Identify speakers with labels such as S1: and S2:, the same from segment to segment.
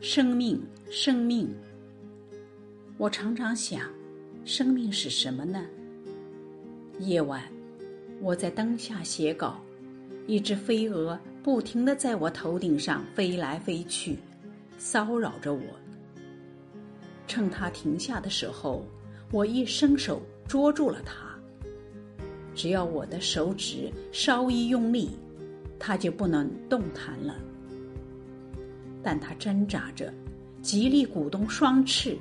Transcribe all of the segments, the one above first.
S1: 生命，生命。我常常想，生命是什么呢？夜晚，我在灯下写稿，一只飞蛾不停的在我头顶上飞来飞去，骚扰着我。趁它停下的时候，我一伸手捉住了它。只要我的手指稍一用力，它就不能动弹了。但它挣扎着，极力鼓动双翅，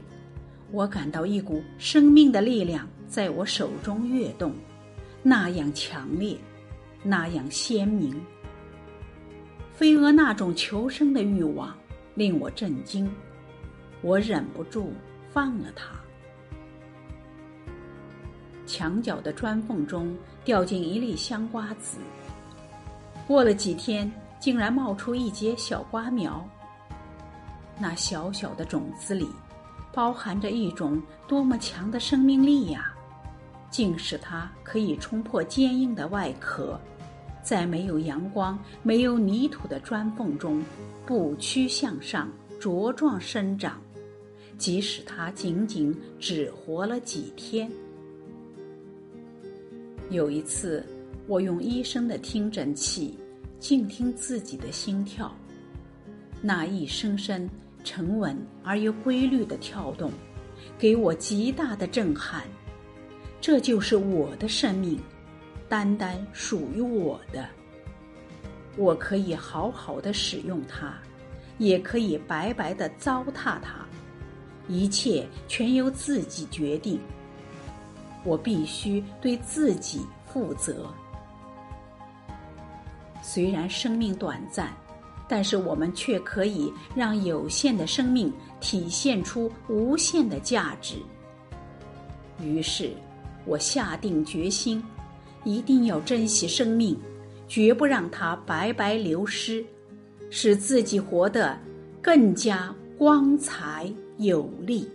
S1: 我感到一股生命的力量在我手中跃动，那样强烈，那样鲜明。飞蛾那种求生的欲望令我震惊，我忍不住放了它。墙角的砖缝中掉进一粒香瓜子，过了几天，竟然冒出一节小瓜苗。那小小的种子里，包含着一种多么强的生命力呀！竟使它可以冲破坚硬的外壳，在没有阳光、没有泥土的砖缝中，不屈向上，茁壮生长。即使它仅仅只活了几天。有一次，我用医生的听诊器静听自己的心跳，那一声声。沉稳而又规律的跳动，给我极大的震撼。这就是我的生命，单单属于我的。我可以好好的使用它，也可以白白的糟蹋它，一切全由自己决定。我必须对自己负责。虽然生命短暂。但是我们却可以让有限的生命体现出无限的价值。于是，我下定决心，一定要珍惜生命，绝不让它白白流失，使自己活得更加光彩有力。